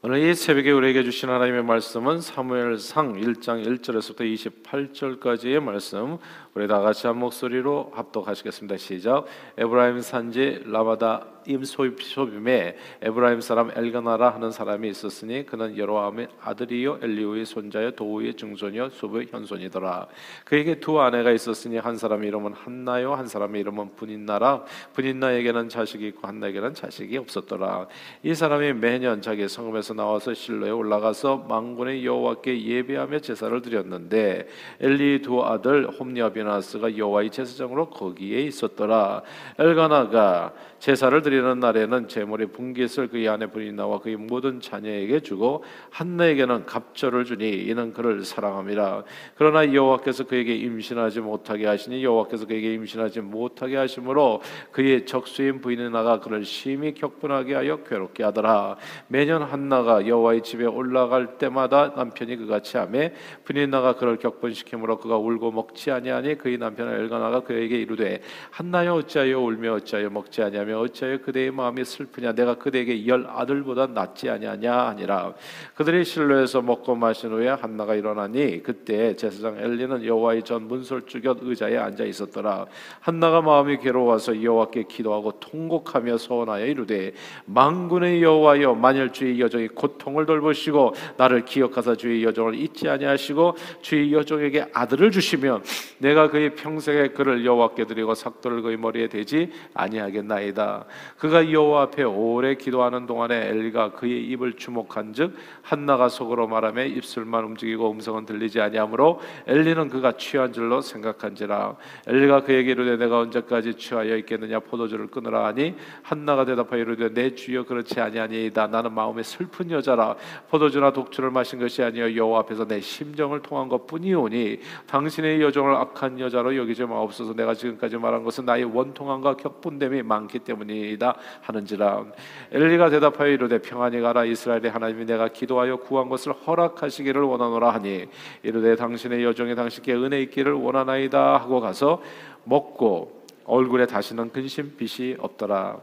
오늘 이 새벽에 우리에게 주신 하나님의 말씀은 사무엘상 1장 1절에서부터 28절까지의 말씀 우리 다 같이 한 목소리로 합독하시겠습니다. 시작. 에브라임 산지 라마다 임 소빔에 에브라임 사람 엘가나라 하는 사람이 있었으니 그는 여로함의 아들이요 엘리우의 손자요 도우의 증손이요 수부의 현손이더라. 그에게 두 아내가 있었으니 한 사람의 이름은 한나요 한 사람의 이름은 분인나라. 분인나에게는 자식이 있고 한나에게는 자식이 없었더라. 이 사람이 매년 자기 성읍에서 나와서 실로에 올라가서 망군의 여호와께 예배하며 제사를 드렸는데 엘리 두 아들 홈리와 비나스가 여호와의 제사장으로 거기에 있었더라. 엘가나가 제사를 드리는 날에는 제물의 분깃을 그의 아내 브리나와 그의 모든 자녀에게 주고 한나에게는 갑절을 주니 이는 그를 사랑함이라. 그러나 여호와께서 그에게 임신하지 못하게 하시니 여호와께서 그에게 임신하지 못하게 하심으로 그의 적수인 부인나가 그를 심히 격분하게 하여 괴롭게 하더라. 매년 한나가 여호와의 집에 올라갈 때마다 남편이 그같이 하매 부인나가 그를 격분시키므로 그가 울고 먹지 아니하니 그의 남편 엘가나가 그에게 이르되 한나여 어찌하여 울며 어찌하여 먹지 아니하며 아니하며 어찌하여 그대의 마음이 슬프냐? 내가 그대에게 열 아들보다 낫지 아니하냐? 하니라. 그들이 실로에서 먹고 마신 후에 한나가 일어나니 그때 제사장 엘리는 여호와의 전 문설 주 곁 의자에 앉아 있었더라. 한나가 마음이 괴로워서 여호와께 기도하고 통곡하며 소원하여 이르되 망군의 여호와여 만일 주의 여종이 고통을 돌보시고 나를 기억하사 주의 여종을 잊지 아니하시고 주의 여종에게 아들을 주시면 내가 그의 평생에 그를 여호와께 드리고 삭도를 그의 머리에 대지 아니하겠나이다 아니다. 그가 여호와 앞에 오래 기도하는 동안에 엘리가 그의 입을 주목한즉 한나가 속으로 말하며 입술만 움직이고 음성은 들리지 아니하므로 엘리는 그가 취한 줄로 생각한지라. 엘리가 그에게 이르되 내가 언제까지 취하여 있겠느냐? 포도주를 끊으라 하니 한나가 대답하여 이르되 내 주여 그렇지 아니하니이다. 나는 마음에 슬픈 여자라. 포도주나 독주를 마신 것이 아니여 여호와 앞에서 내 심정을 통한 것뿐이오니 당신의 여종을 악한 여자로 여기지 마옵소서. 내가 지금까지 말한 것은 나의 원통함과 격분됨이 많기 때문이다 하는지라. 엘리가 대답하여 이르되 평안히 가라 이스라엘의 하나님이 내가 기도하여 구한 것을 허락하시기를 원하노라 하니 이르되 당신의 여종이 당신께 은혜 있기를 원하나이다 하고 가서 먹고 얼굴에 다시는 근심빛이 없더라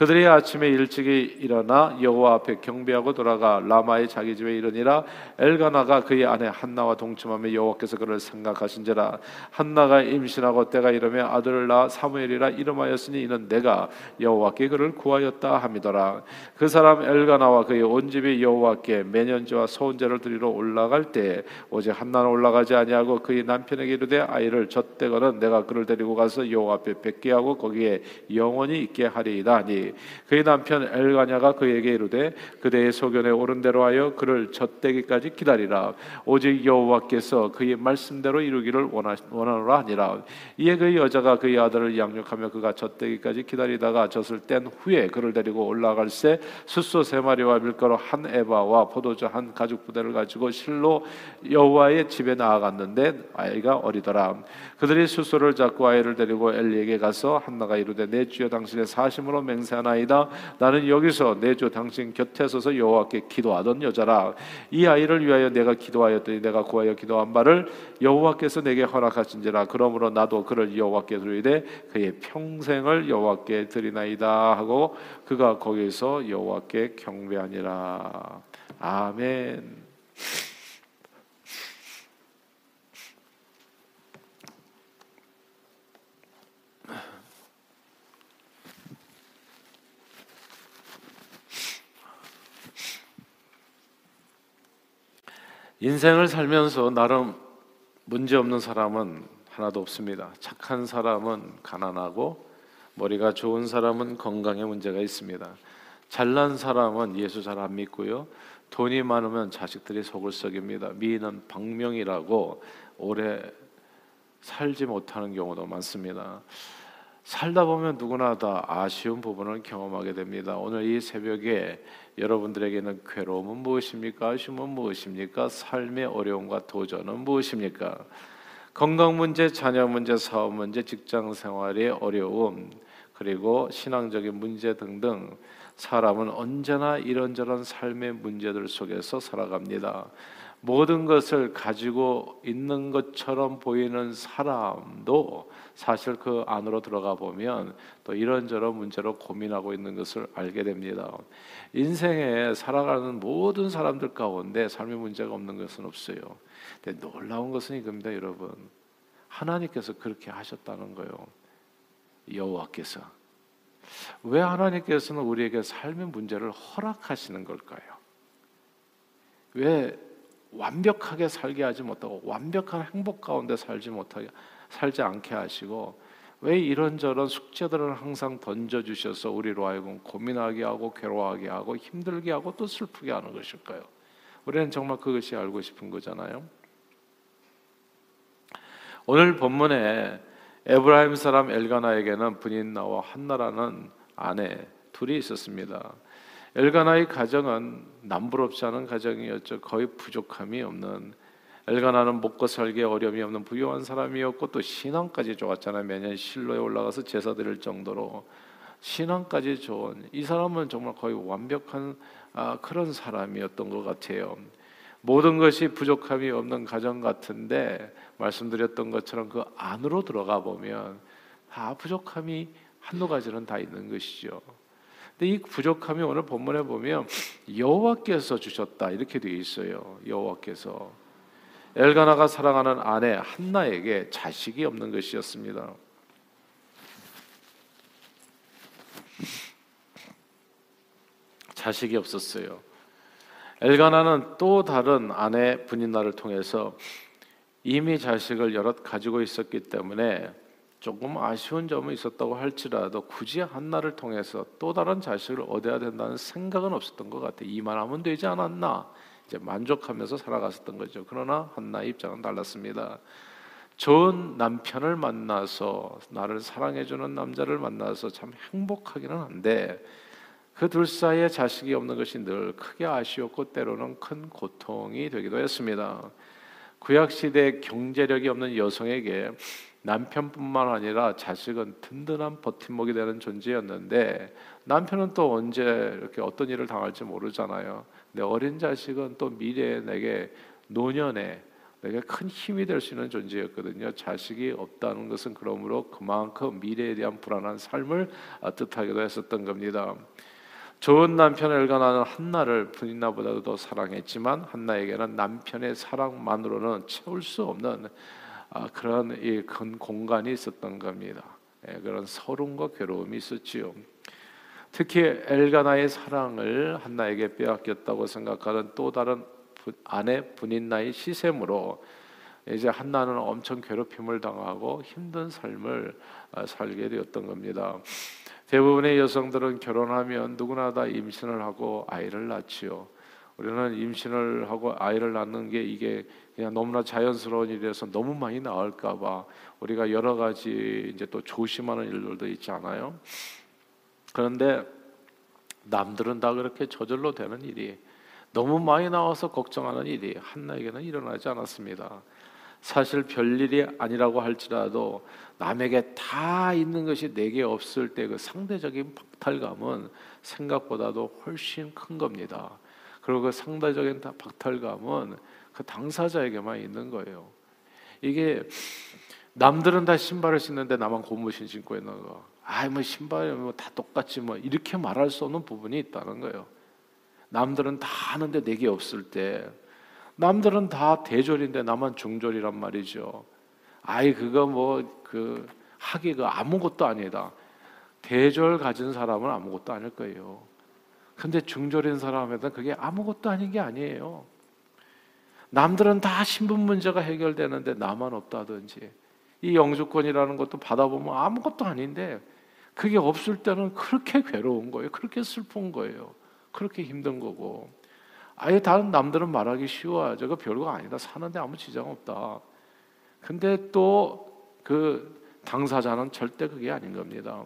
그들이 아침에 일찍이 일어나 여호와 앞에 경배하고 돌아가 라마의 자기 집에 이르니라. 엘가나가 그의 아내 한나와 동침하며 여호와께서 그를 생각하신지라. 한나가 임신하고 때가 이르며 아들을 낳아 사무엘이라 이름하였으니 이는 내가 여호와께 그를 구하였다 함이더라. 그 사람 엘가나와 그의 온 집이 여호와께 매년제와 소원제를 드리러 올라갈 때 오직 한나는 올라가지 아니하고 그의 남편에게 이르되 아이를 젖대거는 내가 그를 데리고 가서 여호와 앞에 뵙게 하고 거기에 영원히 있게 하리이다 그의 남편 엘가냐가 그에게 이르되 그대의 소견에 오른 대로 하여 그를 젖대기까지 기다리라. 오직 여호와께서 그의 말씀대로 이루기를 원하, 원하노라 하니라. 이에 그 여자가 그의 아들을 양육하며 그가 젖대기까지 기다리다가 젖을 뗀 후에 그를 데리고 올라갈새 숫소 세 마리와 밀가루 한 에바와 포도주 한 가죽 부대를 가지고 실로 여호와의 집에 나아갔는데 아이가 어리더라. 그들이 숫소를 잡고 아이를 데리고 엘리에게 가서 한나가 이르되 내 주여 당신의 사심으로 맹세 하나이다. 나는 여기서 내 주 당신 곁에 서서 여호와께 기도하던 여자라. 이 아이를 위하여 내가 기도하였더니 내가 구하여 기도한 바를 여호와께서 내게 허락하신지라. 그러므로 나도 그를 여호와께 드리되 그의 평생을 여호와께 드리나이다 하고 그가 거기서 여호와께 경배하니라. 아멘. 인생을 살면서 나름 문제 없는 사람은 하나도 없습니다. 착한 사람은 가난하고 머리가 좋은 사람은 건강에 문제가 있습니다. 잘난 사람은 예수 잘 안 믿고요. 돈이 많으면 자식들이 속을 썩입니다. 미인은 방명이라고 오래 살지 못하는 경우도 많습니다. 살다 보면 누구나 다 아쉬운 부분을 경험하게 됩니다. 오늘 이 새벽에 여러분들에게는 괴로움은 무엇입니까? 아쉬움은 무엇입니까? 삶의 어려움과 도전은 무엇입니까? 건강 문제, 자녀 문제, 사업 문제, 직장 생활의 어려움, 그리고 신앙적인 문제 등등 사람은 언제나 이런저런 삶의 문제들 속에서 살아갑니다. 모든 것을 가지고 있는 것처럼 보이는 사람도 사실 그 안으로 들어가 보면 또 이런저런 문제로 고민하고 있는 것을 알게 됩니다. 인생에 살아가는 모든 사람들 가운데 삶의 문제가 없는 것은 없어요. 근데 놀라운 것은 이겁니다, 여러분. 하나님께서 그렇게 하셨다는 거예요. 여호와께서 왜 하나님께서는 우리에게 삶의 문제를 허락하시는 걸까요? 왜 완벽하게 살게 하지 못하고 완벽한 행복 가운데 살지 못하게 살지 않게 하시고 왜 이런저런 숙제들을 항상 던져 주셔서 우리로 하여금 고민하게 하고 괴로워하게 하고 힘들게 하고 또 슬프게 하는 것일까요? 우리는 정말 그것이 알고 싶은 거잖아요. 오늘 본문에 에브라임 사람 엘가나에게는 분인 나와 한나라는 아내 둘이 있었습니다. 엘가나의 가정은 남부럽지 않은 가정이었죠. 거의 부족함이 없는 엘가나는 먹고 살기에 어려움이 없는 부유한 사람이었고 또 신앙까지 좋았잖아요. 매년 실로에 올라가서 제사 드릴 정도로 신앙까지 좋은 이 사람은 정말 거의 완벽한 아, 그런 사람이었던 것 같아요. 모든 것이 부족함이 없는 가정 같은데 말씀드렸던 것처럼 그 안으로 들어가 보면 다 부족함이 한두 가지는 다 있는 것이죠. 근데 이 부족함이 오늘 본문에 보면 여호와께서 주셨다 이렇게 되어 있어요. 여호와께서 엘가나가 사랑하는 아내 한나에게 자식이 없는 것이었습니다. 자식이 없었어요. 엘가나는 또 다른 아내 분인나를 통해서 이미 자식을 여럿 가지고 있었기 때문에 조금 아쉬운 점은 있었다고 할지라도 굳이 한나를 통해서 또 다른 자식을 얻어야 된다는 생각은 없었던 것 같아. 이만 하면 되지 않았나? 이제 만족하면서 살아갔었던 거죠. 그러나 한나의 입장은 달랐습니다. 좋은 남편을 만나서 나를 사랑해주는 남자를 만나서 참 행복하기는 한데 그 둘 사이에 자식이 없는 것이 늘 크게 아쉬웠고 때로는 큰 고통이 되기도 했습니다. 구약 시대 경제력이 없는 여성에게 남편뿐만 아니라 자식은 든든한 버팀목이 되는 존재였는데 남편은 또 언제 이렇게 어떤 일을 당할지 모르잖아요. 근데 어린 자식은 또 미래에 내게 노년에 내게 큰 힘이 될 수 있는 존재였거든요. 자식이 없다는 것은 그러므로 그만큼 미래에 대한 불안한 삶을 뜻하기도 했었던 겁니다. 좋은 남편 엘가나는 한나를 분인나보다도 더 사랑했지만 한나에게는 남편의 사랑만으로는 채울 수 없는 아, 그런 이 큰 공간이 있었던 겁니다. 예, 그런 서름과 괴로움이 있었지요. 특히 엘가나의 사랑을 한나에게 빼앗겼다고 생각하는 또 다른 아내 분인나의 시샘으로 이제 한나는 엄청 괴롭힘을 당하고 힘든 삶을 아, 살게 되었던 겁니다. 대부분의 여성들은 결혼하면 누구나 다 임신을 하고 아이를 낳지요. 우리는 임신을 하고 아이를 낳는 게 이게 그냥 너무나 자연스러운 일이라서 너무 많이 나올까봐 우리가 여러 가지 이제 또 조심하는 일들도 있지 않아요. 그런데 남들은 다 그렇게 저절로 되는 일이 너무 많이 나와서 걱정하는 일이 한나에게는 일어나지 않았습니다. 사실 별일이 아니라고 할지라도 남에게 다 있는 것이 내게 없을 때 그 상대적인 박탈감은 생각보다도 훨씬 큰 겁니다. 그리고 그 상대적인 박탈감은 그 당사자에게만 있는 거예요. 이게 남들은 다 신발을 신는데 나만 고무신 신고 있는 거. 아이 뭐 신발이 뭐다 똑같지 뭐 이렇게 말할 수 없는 부분이 있다는 거예요. 남들은 다 하는데 내게 없을 때 남들은 다 대졸인데 나만 중졸이란 말이죠. 아이 그거 뭐 그 하기 그 아무것도 아니다. 대졸 가진 사람은 아무것도 아닐 거예요. 근데 중졸인 사람에는 그게 아무것도 아닌 게 아니에요. 남들은 다 신분 문제가 해결되는데 나만 없다든지 이 영주권이라는 것도 받아보면 아무것도 아닌데 그게 없을 때는 그렇게 괴로운 거예요. 그렇게 슬픈 거예요. 그렇게 힘든 거고. 아예 다른 남들은 말하기 쉬워. 저거 별거 아니다. 사는데 아무 지장 없다. 근데 또 그 당사자는 절대 그게 아닌 겁니다.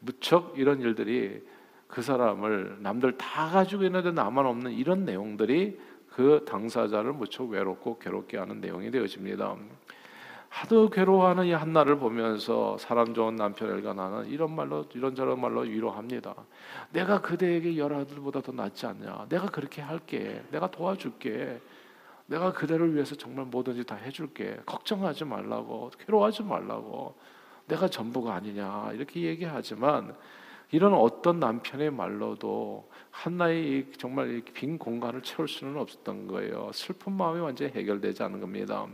무척 이런 일들이 그 사람을 남들 다 가지고 있는데 나만 없는 이런 내용들이 그 당사자를 무척 외롭고 괴롭게 하는 내용이 되어집니다. 하도 괴로워하는 이 한나를 보면서 사람 좋은 남편 엘가나는 이런 말로 이런저런 말로 위로합니다. 내가 그대에게 열 아들보다 더 낫지 않냐? 내가 그렇게 할게. 내가 도와줄게. 내가 그대를 위해서 정말 뭐든지 다 해줄게. 걱정하지 말라고, 괴로워하지 말라고. 내가 전부가 아니냐 이렇게 얘기하지만 이런 어떤 남편의 말로도 한나의 정말 빈 공간을 채울 수는 없었던 거예요. 슬픈 마음이 완전히 해결되지 않은 겁니다.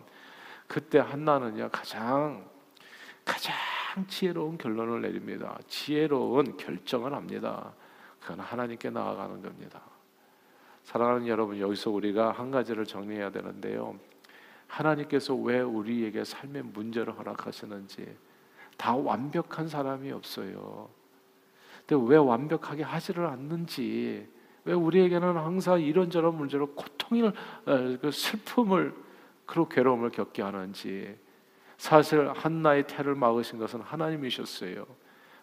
그때 한나는요 가장 가장 지혜로운 결론을 내립니다. 지혜로운 결정을 합니다. 그건 하나님께 나아가는 겁니다. 사랑하는 여러분 여기서 우리가 한 가지를 정리해야 되는데요. 하나님께서 왜 우리에게 삶의 문제를 허락하시는지 다 완벽한 사람이 없어요. 근데 왜 완벽하게 하지를 않는지 왜 우리에게는 항상 이런저런 문제로 고통을 어, 그 슬픔을 그리고 괴로움을 겪게 하는지 사실 한나의 태를 막으신 것은 하나님이셨어요.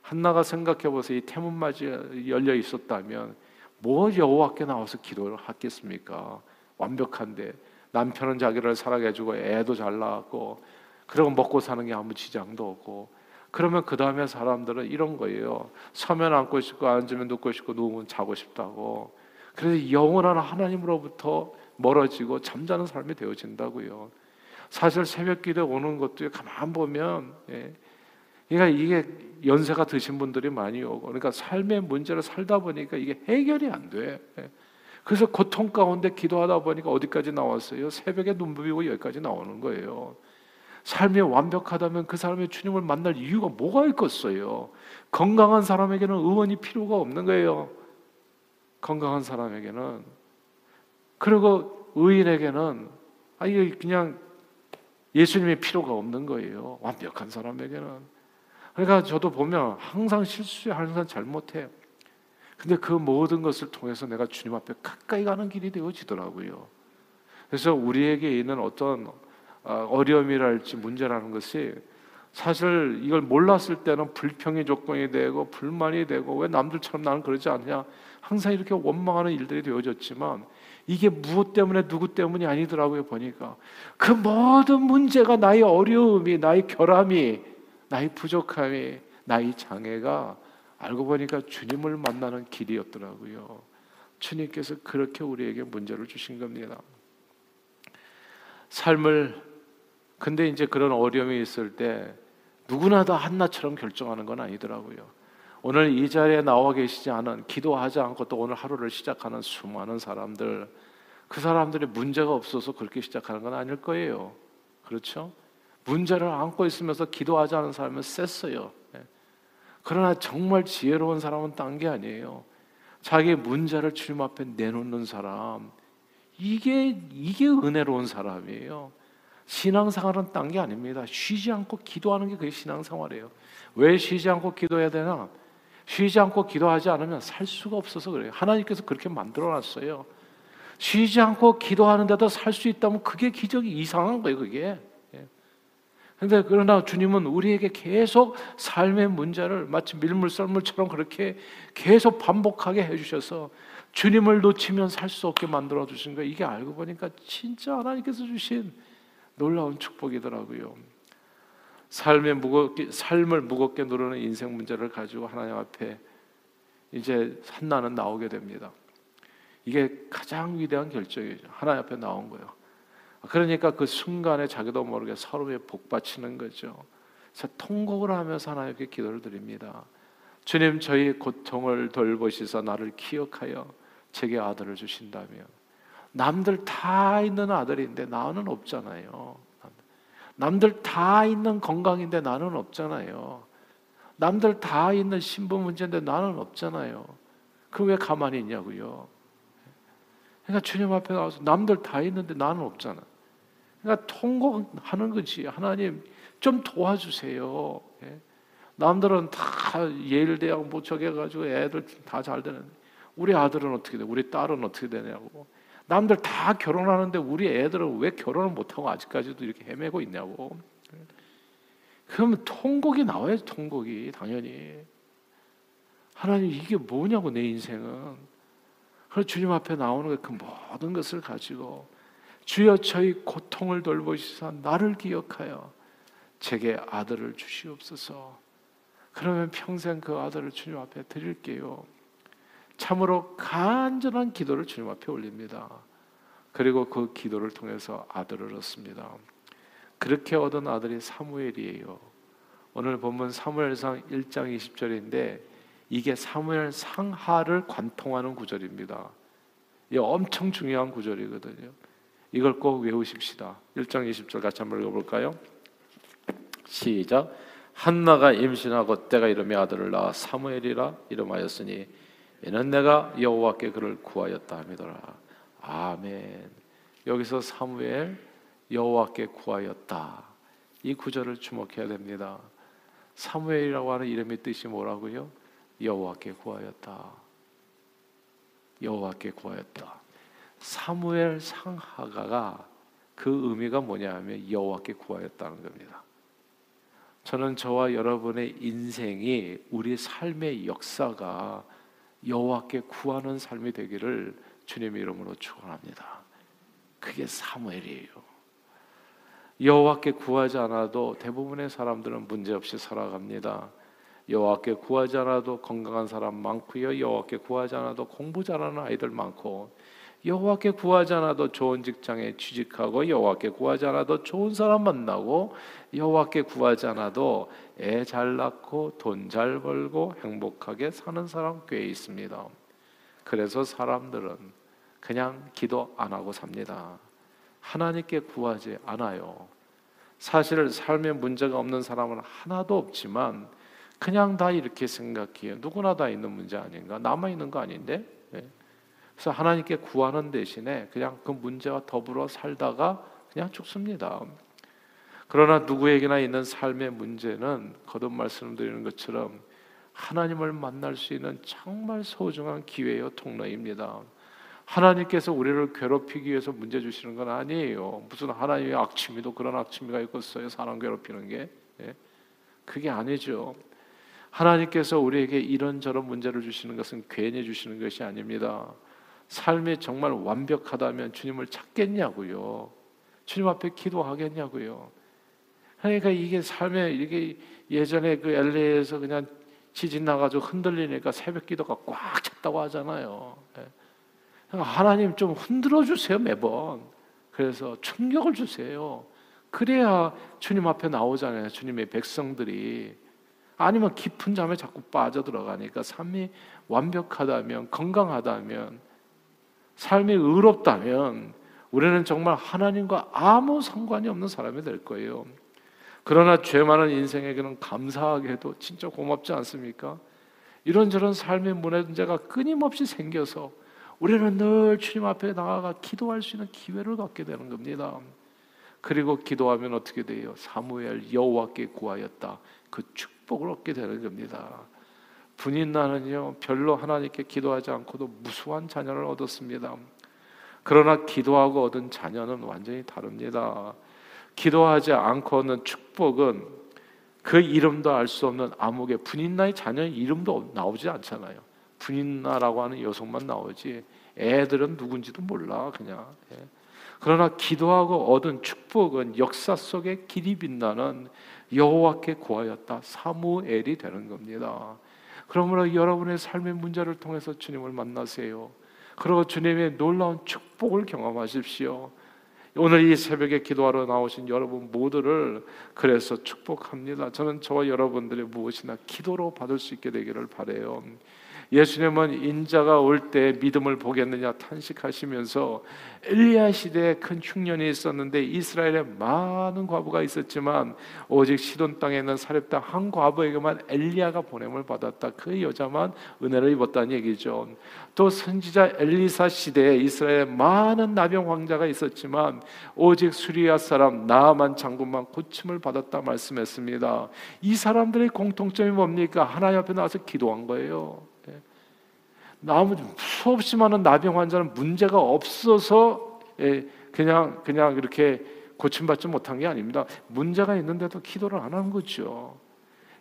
한나가 생각해 보세요. 이 태문맞이 열려 있었다면 뭐 여호와께 나와서 기도를 하겠습니까? 완벽한데 남편은 자기를 사랑해주고 애도 잘 낳았고 그리고 먹고 사는 게 아무 지장도 없고 그러면 그 다음에 사람들은 이런 거예요. 서면 앉고 싶고 앉으면 눕고 싶고 누우면 자고 싶다고. 그래서 영원한 하나님으로부터 멀어지고 잠자는 삶이 되어진다고요. 사실 새벽 기도 오는 것도 가만 보면 예. 그러니까 이게 연세가 드신 분들이 많이 오고 그러니까 삶의 문제를 살다 보니까 이게 해결이 안 돼. 예. 그래서 고통 가운데 기도하다 보니까 어디까지 나왔어요? 새벽에 눈 부비고 여기까지 나오는 거예요. 삶이 완벽하다면 그 사람의 주님을 만날 이유가 뭐가 있겠어요? 건강한 사람에게는 의원이 필요가 없는 거예요. 건강한 사람에게는 그리고 의인에게는 아예 그냥 예수님의 필요가 없는 거예요. 완벽한 사람에게는. 그러니까 저도 보면 항상 실수해, 항상 잘못해요. 근데 그 모든 것을 통해서 내가 주님 앞에 가까이 가는 길이 되어지더라고요. 그래서 우리에게 있는 어떤 어, 어려움이랄지 문제라는 것이 사실 이걸 몰랐을 때는 불평의 조건이 되고 불만이 되고 왜 남들처럼 나는 그러지 않냐. 항상 이렇게 원망하는 일들이 되어졌지만 이게 무엇 때문에 누구 때문이 아니더라고요 보니까. 그 모든 문제가 나의 어려움이 나의 결함이 나의 부족함이 나의 장애가 알고 보니까 주님을 만나는 길이었더라고요. 주님께서 그렇게 우리에게 문제를 주신 겁니다. 삶을 근데 이제 그런 어려움이 있을 때 누구나 다 한나처럼 결정하는 건 아니더라고요. 오늘 이 자리에 나와 계시지 않은 기도하지 않고 또 오늘 하루를 시작하는 수많은 사람들 그 사람들이 문제가 없어서 그렇게 시작하는 건 아닐 거예요. 그렇죠? 문제를 안고 있으면서 기도하지 않은 사람은 셌어요. 예. 그러나 정말 지혜로운 사람은 딴 게 아니에요. 자기 문제를 주님 앞에 내놓는 사람 이게 이게 은혜로운 사람이에요. 신앙생활은 딴 게 아닙니다. 쉬지 않고 기도하는 게 그게 신앙생활이에요. 왜 쉬지 않고 기도해야 되나? 쉬지 않고 기도하지 않으면 살 수가 없어서 그래요. 하나님께서 그렇게 만들어 놨어요. 쉬지 않고 기도하는데도 살 수 있다면 그게 기적이 이상한 거예요, 그게. 근데 그러나 주님은 우리에게 계속 삶의 문제를 마치 밀물 썰물처럼 그렇게 계속 반복하게 해주셔서 주님을 놓치면 살 수 없게 만들어 주신 거예요. 이게 알고 보니까 진짜 하나님께서 주신 놀라운 축복이더라고요. 삶의 무겁게 삶을 무겁게 누르는 인생 문제를 가지고 하나님 앞에 이제 한나는 나오게 됩니다. 이게 가장 위대한 결정이죠. 하나님 앞에 나온 거예요. 그러니까 그 순간에 자기도 모르게 서로의 복 바치는 거죠. 그래서 통곡을 하면서 하나님께 기도를 드립니다. 주님 저희 고통을 돌보시사 나를 기억하여 제게 아들을 주신다면 남들 다 있는 아들인데 나는 없잖아요. 남들 다 있는 건강인데 나는 없잖아요. 남들 다 있는 신분 문제인데 나는 없잖아요. 그 왜 가만히 있냐고요. 그러니까 주님 앞에 나와서 남들 다 있는데 나는 없잖아. 그러니까 통곡하는 거지. 하나님 좀 도와주세요. 예? 남들은 다 예일 대학 뭐 저게 가지고 애들 다 잘 되는데 우리 아들은 어떻게 돼? 우리 딸은 어떻게 되냐고. 남들 다 결혼하는데 우리 애들은 왜 결혼을 못하고 아직까지도 이렇게 헤매고 있냐고. 그러면 통곡이 나와야지 통곡이 당연히. 하나님 이게 뭐냐고 내 인생은. 그래서 주님 앞에 나오는 그 모든 것을 가지고 주여 저희 고통을 돌보시사 나를 기억하여 제게 아들을 주시옵소서. 그러면 평생 그 아들을 주님 앞에 드릴게요. 참으로 간절한 기도를 주님 앞에 올립니다. 그리고 그 기도를 통해서 아들을 얻습니다. 그렇게 얻은 아들이 사무엘이에요. 오늘 본문 사무엘상 1장 20절인데 이게 사무엘 상하를 관통하는 구절입니다. 이 엄청 중요한 구절이거든요. 이걸 꼭 외우십시다. 1장 20절 같이 한번 읽어볼까요? 시작. 한나가 임신하고 때가 이름이 아들을 낳아 사무엘이라 이름하였으니 이는 내가 여호와께 그를 구하였다 함이더라. 아멘. 여기서 사무엘 여호와께 구하였다. 이 구절을 주목해야 됩니다. 사무엘이라고 하는 이름의 뜻이 뭐라고요? 여호와께 구하였다. 여호와께 구하였다. 사무엘 상하가가 그 의미가 뭐냐면 여호와께 구하였다는 겁니다. 저는 저와 여러분의 인생이 우리 삶의 역사가 여호와께 구하는 삶이 되기를 주님 이름으로 축원합니다. 그게 사무엘이에요. 여호와께 구하지 않아도 대부분의 사람들은 문제 없이 살아갑니다. 여호와께 구하지 않아도 건강한 사람 많고요. 여호와께 구하지 않아도 공부 잘하는 아이들 많고 여호와께 구하지 않아도 좋은 직장에 취직하고 여호와께 구하지 않아도 좋은 사람 만나고 여호와께 구하지 않아도 애 잘 낳고 돈 잘 벌고 행복하게 사는 사람 꽤 있습니다. 그래서 사람들은 그냥 기도 안 하고 삽니다. 하나님께 구하지 않아요. 사실 삶에 문제가 없는 사람은 하나도 없지만 그냥 다 이렇게 생각해요. 누구나 다 있는 문제 아닌가? 남아 있는 거 아닌데? 네. 그래서 하나님께 구하는 대신에 그냥 그 문제와 더불어 살다가 그냥 죽습니다. 그러나 누구에게나 있는 삶의 문제는 거듭 말씀드리는 것처럼 하나님을 만날 수 있는 정말 소중한 기회요 통로입니다. 하나님께서 우리를 괴롭히기 위해서 문제 주시는 건 아니에요. 무슨 하나님의 악취미도 그런 악취미가 있겠어요. 사람 괴롭히는 게 예? 그게 아니죠. 하나님께서 우리에게 이런저런 문제를 주시는 것은 괜히 주시는 것이 아닙니다. 삶이 정말 완벽하다면 주님을 찾겠냐고요. 주님 앞에 기도하겠냐고요. 그러니까 이게 삶에 이게 예전에 그 LA에서 그냥 지진 나가지고 흔들리니까 새벽 기도가 꽉 찼다고 하잖아요. 예. 그러니까 하나님 좀 흔들어 주세요 매번. 그래서 충격을 주세요. 그래야 주님 앞에 나오잖아요. 주님의 백성들이 아니면 깊은 잠에 자꾸 빠져 들어가니까 삶이 완벽하다면 건강하다면 삶이 의롭다면 우리는 정말 하나님과 아무 상관이 없는 사람이 될 거예요. 그러나 죄 많은 인생에게는 감사하게도 진짜 고맙지 않습니까? 이런저런 삶의 문제가 끊임없이 생겨서 우리는 늘 주님 앞에 나아가 기도할 수 있는 기회를 갖게 되는 겁니다. 그리고 기도하면 어떻게 돼요? 사무엘 여호와께 구하였다. 그 축복을 얻게 되는 겁니다. 분인 나는요 별로 하나님께 기도하지 않고도 무수한 자녀를 얻었습니다. 그러나 기도하고 얻은 자녀는 완전히 다릅니다. 기도하지 않고 얻는 축복은 그 이름도 알 수 없는 암흑의 분인나의 자녀의 이름도 나오지 않잖아요. 분인나라고 하는 여성만 나오지 애들은 누군지도 몰라 그냥. 예. 그러나 기도하고 얻은 축복은 역사 속에 길이 빛나는 여호와께 구하였다 사무엘이 되는 겁니다. 그러므로 여러분의 삶의 문제를 통해서 주님을 만나세요. 그리고 주님의 놀라운 축복을 경험하십시오. 오늘 이 새벽에 기도하러 나오신 여러분 모두를 그래서 축복합니다. 저는 저와 여러분들의 무엇이나 기도로 받을 수 있게 되기를 바래요. 예수님은 인자가 올 때 믿음을 보겠느냐 탄식하시면서 엘리야 시대에 큰 흉년이 있었는데 이스라엘에 많은 과부가 있었지만 오직 시돈 땅에 있는 사렙당 한 과부에게만 엘리야가 보냄을 받았다. 그 여자만 은혜를 입었다는 얘기죠. 또 선지자 엘리사 시대에 이스라엘에 많은 나병 황자가 있었지만 오직 수리아 사람 나만 장군만 고침을 받았다 말씀했습니다. 이 사람들의 공통점이 뭡니까? 하나님 앞에 나와서 기도한 거예요. 나무 수없이 많은 나병 환자는 문제가 없어서 예, 그냥 그냥 이렇게 고침받지 못한 게 아닙니다. 문제가 있는데도 기도를 안 하는 거죠.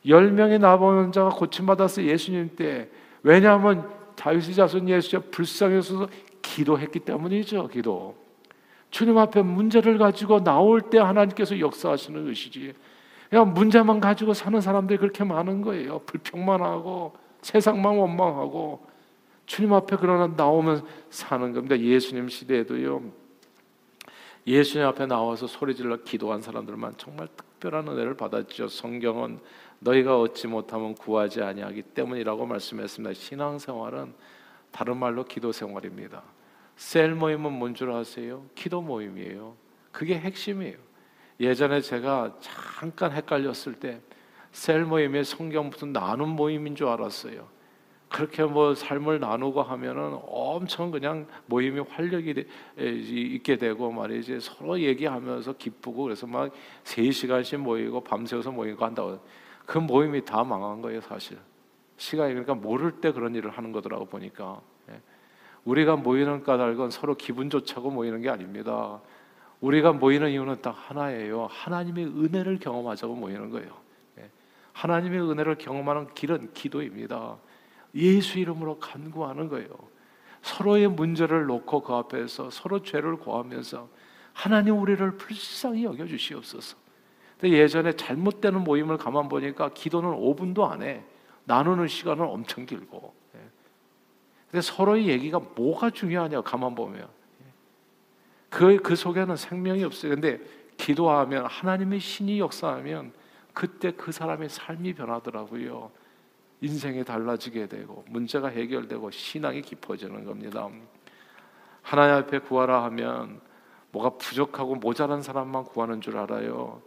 열 명의 나병 환자가 고침받아서 예수님 때 왜냐하면 다윗의 자손 예수가 불쌍해서 기도했기 때문이죠. 기도. 주님 앞에 문제를 가지고 나올 때 하나님께서 역사하시는 것이지. 그냥 문제만 가지고 사는 사람들이 그렇게 많은 거예요. 불평만 하고 세상만 원망하고 주님 앞에 그러나 나오면 사는 겁니다. 예수님 시대에도요. 예수님 앞에 나와서 소리 질러 기도한 사람들만 정말 특별한 은혜를 받았죠. 성경은 너희가 얻지 못하면 구하지 아니하기 때문이라고 말씀했습니다. 신앙생활은 다른 말로 기도 생활입니다. 셀 모임은 뭔 줄 아세요? 기도 모임이에요. 그게 핵심이에요. 예전에 제가 잠깐 헷갈렸을 때 셀 모임의 성경 무슨 나눔 모임인 줄 알았어요. 그렇게 뭐 삶을 나누고 하면은 엄청 그냥 모임이 활력이 있게 되고 말이지. 서로 얘기하면서 기쁘고 그래서 막 3시간씩 모이고 밤새워서 모이고 한다고. 그 모임이 다 망한 거예요 사실. 시간이 그러니까 모를 때 그런 일을 하는 거더라고 보니까. 예. 우리가 모이는 까닭은 서로 기분 좋자고 모이는 게 아닙니다. 우리가 모이는 이유는 딱 하나예요. 하나님의 은혜를 경험하자고 모이는 거예요. 예. 하나님의 은혜를 경험하는 길은 기도입니다 예수 이름으로 간구하는 거예요. 서로의 문제를 놓고 그 앞에서 서로 죄를 고하면서 하나님 우리를 불쌍히 여겨 주시옵소서. 근데 예전에 잘못되는 모임을 가만 보니까 기도는 5분도 안 해. 나누는 시간은 엄청 길고. 예. 근데 서로의 얘기가 뭐가 중요하냐 가만 보면. 그, 그 속에는 생명이 없어요. 근데 기도하면 하나님의 신이 역사하면 그때 그 사람의 삶이 변하더라고요. 인생이 달라지게 되고 문제가 해결되고 신앙이 깊어지는 겁니다. 하나님 앞에 구하라 하면 뭐가 부족하고 모자란 사람만 구하는 줄 알아요.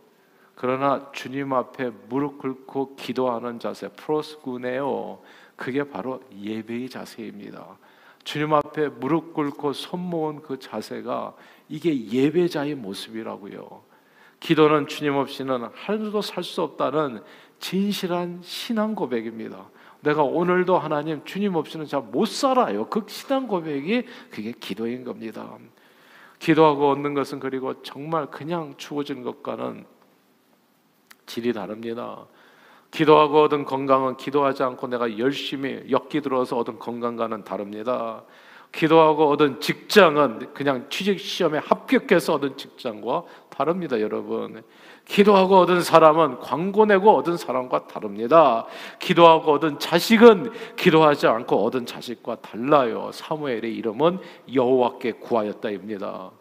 그러나 주님 앞에 무릎 꿇고 기도하는 자세, 프로스구네요. 그게 바로 예배의 자세입니다. 주님 앞에 무릎 꿇고 손 모은 그 자세가 이게 예배자의 모습이라고요. 기도는 주님 없이는 하루도 살 수 없다는 진실한 신앙 고백입니다. 내가 오늘도 하나님 주님 없이는 잘 못 살아요. 그 신앙 고백이 그게 기도인 겁니다. 기도하고 얻는 것은 그리고 정말 그냥 주어진 것과는 질이 다릅니다. 기도하고 얻은 건강은 기도하지 않고 내가 열심히 역기 들어서 얻은 건강과는 다릅니다. 기도하고 얻은 직장은 그냥 취직 시험에 합격해서 얻은 직장과 다릅니다, 여러분. 기도하고 얻은 사람은 광고 내고 얻은 사람과 다릅니다. 기도하고 얻은 자식은 기도하지 않고 얻은 자식과 달라요. 사무엘의 이름은 여호와께 구하였다입니다.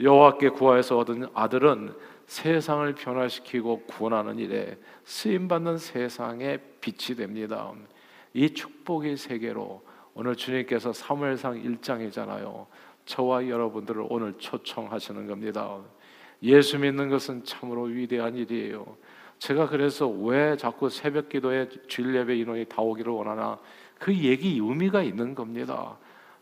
여호와께 구하여서 얻은 아들은 세상을 변화시키고 구원하는 일에 쓰임 받는 세상의 빛이 됩니다. 이 축복의 세계로 오늘 주님께서 사무엘상 1장이잖아요. 저와 여러분들을 오늘 초청하시는 겁니다. 예수 믿는 것은 참으로 위대한 일이에요. 제가 그래서 왜 자꾸 새벽 기도에 주일 예배 인원이 다 오기를 원하나 그 얘기 의미가 있는 겁니다.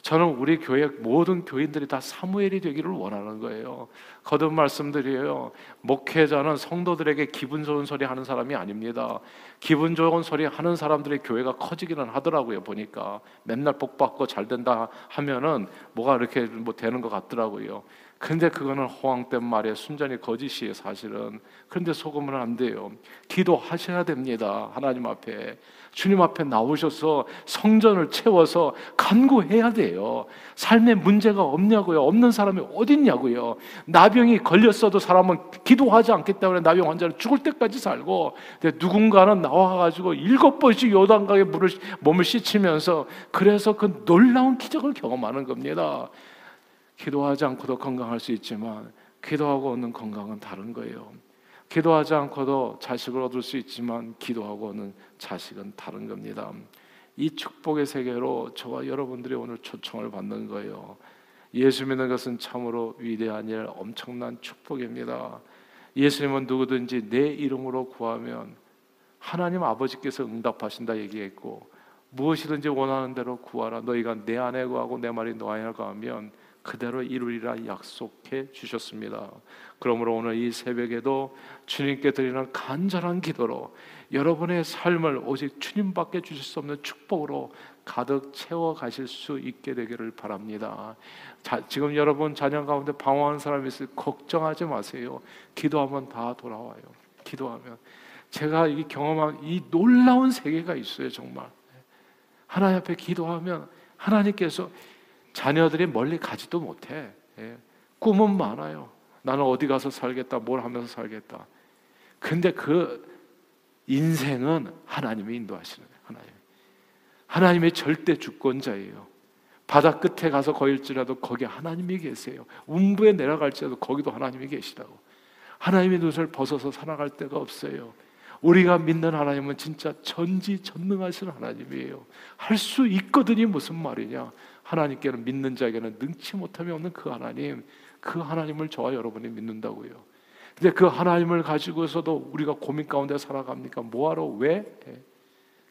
저는 우리 교회 모든 교인들이 다 사무엘이 되기를 원하는 거예요. 거듭 말씀드려요. 목회자는 성도들에게 기분 좋은 소리 하는 사람이 아닙니다. 기분 좋은 소리 하는 사람들의 교회가 커지기는 하더라고요. 보니까 맨날 복 받고 잘 된다 하면은 뭐가 이렇게 뭐 되는 것 같더라고요. 근데 그거는 호황된 말에 순전히 거짓이에요, 사실은. 그런데 속으면 안 돼요. 기도하셔야 됩니다. 하나님 앞에. 주님 앞에 나오셔서 성전을 채워서 간구해야 돼요. 삶에 문제가 없냐고요? 없는 사람이 어딨냐고요? 나병이 걸렸어도 사람은 기도하지 않기 때문에 나병 환자는 죽을 때까지 살고 누군가는 나와가지고 일곱 번씩 요단강에 물을, 몸을 씻으면서 그래서 그 놀라운 기적을 경험하는 겁니다. 기도하지 않고도 건강할 수 있지만 기도하고 얻는 건강은 다른 거예요. 기도하지 않고도 자식을 얻을 수 있지만 기도하고 얻는 자식은 다른 겁니다. 이 축복의 세계로 저와 여러분들이 오늘 초청을 받는 거예요. 예수 믿는 것은 참으로 위대한 일, 엄청난 축복입니다. 예수님은 누구든지 내 이름으로 구하면 하나님 아버지께서 응답하신다 얘기했고 무엇이든지 원하는 대로 구하라. 너희가 내 안에 구하고 내 말이 너 안에 구하면 그대로 이루리라 약속해 주셨습니다. 그러므로 오늘 이 새벽에도 주님께 드리는 간절한 기도로 여러분의 삶을 오직 주님밖에 주실 수 없는 축복으로 가득 채워 가실 수 있게 되기를 바랍니다. 자, 지금 여러분 자녀 가운데 방황하는 사람이 있을 걱정하지 마세요. 기도하면 다 돌아와요. 기도하면 제가 이 경험한 이 놀라운 세계가 있어요, 정말. 하나님 앞에 기도하면 하나님께서 자녀들이 멀리 가지도 못해. 예. 꿈은 많아요. 나는 어디 가서 살겠다, 뭘 하면서 살겠다. 근데 그 인생은 하나님이 인도하시는. 하나님. 하나님의 절대 주권자예요. 바다 끝에 가서 거일지라도 거기 하나님이 계세요. 운부에 내려갈지라도 거기도 하나님이 계시다고. 하나님의 눈을 벗어서 살아갈 데가 없어요. 우리가 믿는 하나님은 진짜 전지전능하신 하나님이에요. 할 수 있거든이 무슨 말이냐? 하나님께는 믿는 자에게는 능치 못함이 없는 그 하나님, 그 하나님을 저와 여러분이 믿는다고요. 근데 그 하나님을 가지고서도 우리가 고민 가운데 살아갑니까? 뭐하러 왜?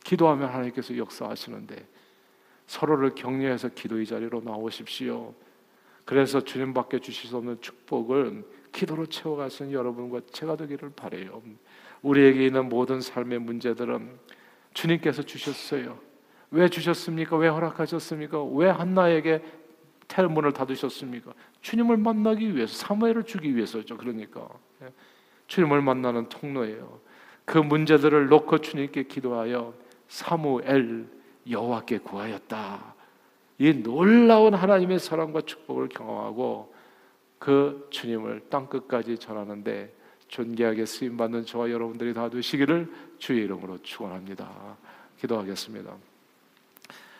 기도하면 하나님께서 역사하시는데 서로를 격려해서 기도의 자리로 나오십시오. 그래서 주님 밖에 주실 수 없는 축복을 기도로 채워가시는 여러분과 제가 되기를 바래요. 우리에게 있는 모든 삶의 문제들은 주님께서 주셨어요. 왜 주셨습니까? 왜 허락하셨습니까? 왜 한나에게 텔문을 닫으셨습니까? 주님을 만나기 위해서 사무엘을 주기 위해서죠. 그러니까 예. 주님을 만나는 통로예요. 그 문제들을 놓고 주님께 기도하여 사무엘 여호와께 구하였다. 이 놀라운 하나님의 사랑과 축복을 경험하고 그 주님을 땅 끝까지 전하는데 존귀하게 쓰임 받는 저와 여러분들이 다 되시기를 주의 이름으로 축원합니다. 기도하겠습니다.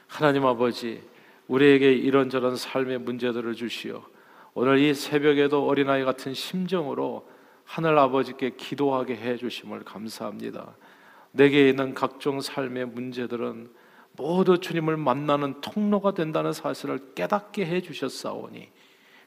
하나님 아버지, 우리에게 이런저런 삶의 문제들을 주시어 오늘 이 새벽에도 어린아이 같은 심정으로 하늘 아버지께 기도하게 해 주심을 감사합니다. 내게 있는 각종 삶의 문제들은 모두 주님을 만나는 통로가 된다는 사실을 깨닫게 해 주셨사오니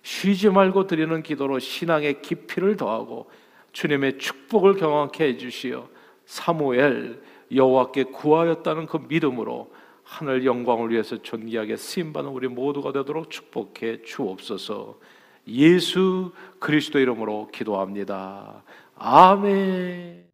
쉬지 말고 드리는 기도로 신앙의 깊이를 더하고 주님의 축복을 경험케 해 주시어 사무엘 여호와께 구하였다는 그 믿음으로 하늘 영광을 위해서 존귀하게 쓰임 받는 우리 모두가 되도록 축복해 주옵소서. 예수 그리스도 이름으로 기도합니다. 아멘.